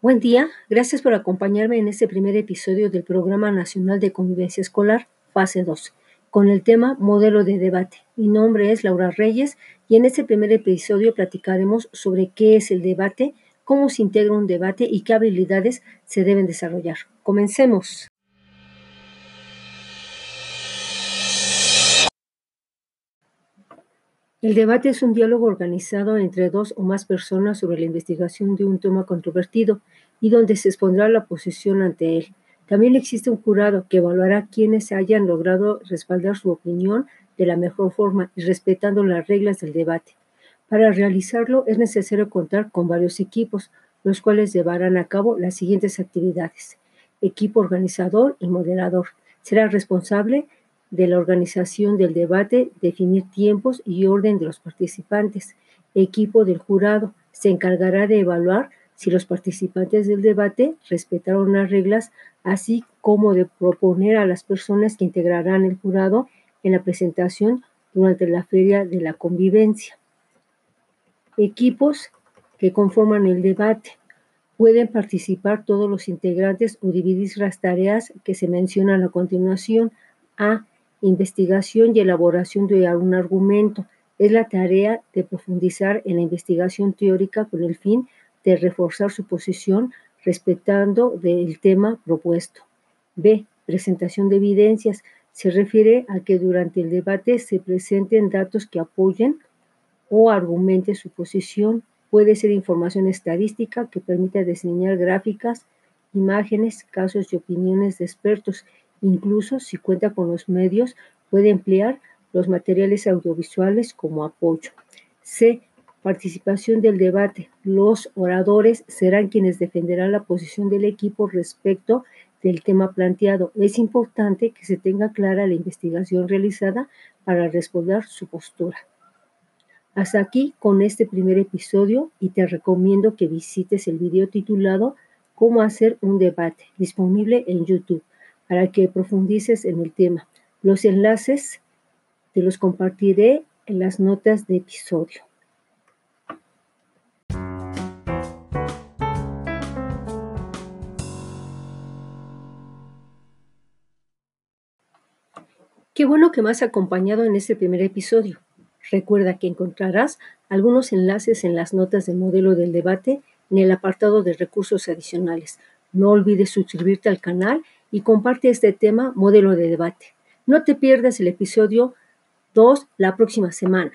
Buen día, gracias por acompañarme en este primer episodio del Programa Nacional de Convivencia Escolar, fase 2, con el tema Modelo de Debate. Mi nombre es Laura Reyes y en este primer episodio platicaremos sobre qué es el debate, cómo se integra un debate y qué habilidades se deben desarrollar. Comencemos. El debate es un diálogo organizado entre dos o más personas sobre la investigación de un tema controvertido y donde se expondrá la posición ante él. También existe un jurado que evaluará quienes hayan logrado respaldar su opinión de la mejor forma y respetando las reglas del debate. Para realizarlo es necesario contar con varios equipos, los cuales llevarán a cabo las siguientes actividades. Equipo organizador y moderador. Será responsable de la organización del debate, definir tiempos y orden de los participantes. Equipo del jurado se encargará de evaluar si los participantes del debate respetaron las reglas, así como de proponer a las personas que integrarán el jurado en la presentación durante la feria de la convivencia. Equipos que conforman el debate. Pueden participar todos los integrantes o dividir las tareas que se mencionan a continuación. A investigación y elaboración de un argumento. Es la tarea de profundizar en la investigación teórica con el fin de reforzar su posición respetando del tema propuesto. B. Presentación de evidencias. Se refiere a que durante el debate se presenten datos que apoyen o argumenten su posición. Puede ser información estadística que permita diseñar gráficas, imágenes, casos y opiniones de expertos Incluso si cuenta con los medios, puede emplear los materiales audiovisuales como apoyo. C. Participación del debate. Los oradores serán quienes defenderán la posición del equipo respecto del tema planteado. Es importante que se tenga clara la investigación realizada para responder su postura. Hasta aquí con este primer episodio y te recomiendo que visites el video titulado Cómo hacer un debate, disponible en YouTube para que profundices en el tema. Los enlaces te los compartiré en las notas de episodio. Qué bueno que me has acompañado en este primer episodio. Recuerda que encontrarás algunos enlaces en las notas del modelo del debate en el apartado de recursos adicionales. No olvides suscribirte al canal y comparte este tema modelo de debate. No te pierdas el episodio 2 la próxima semana.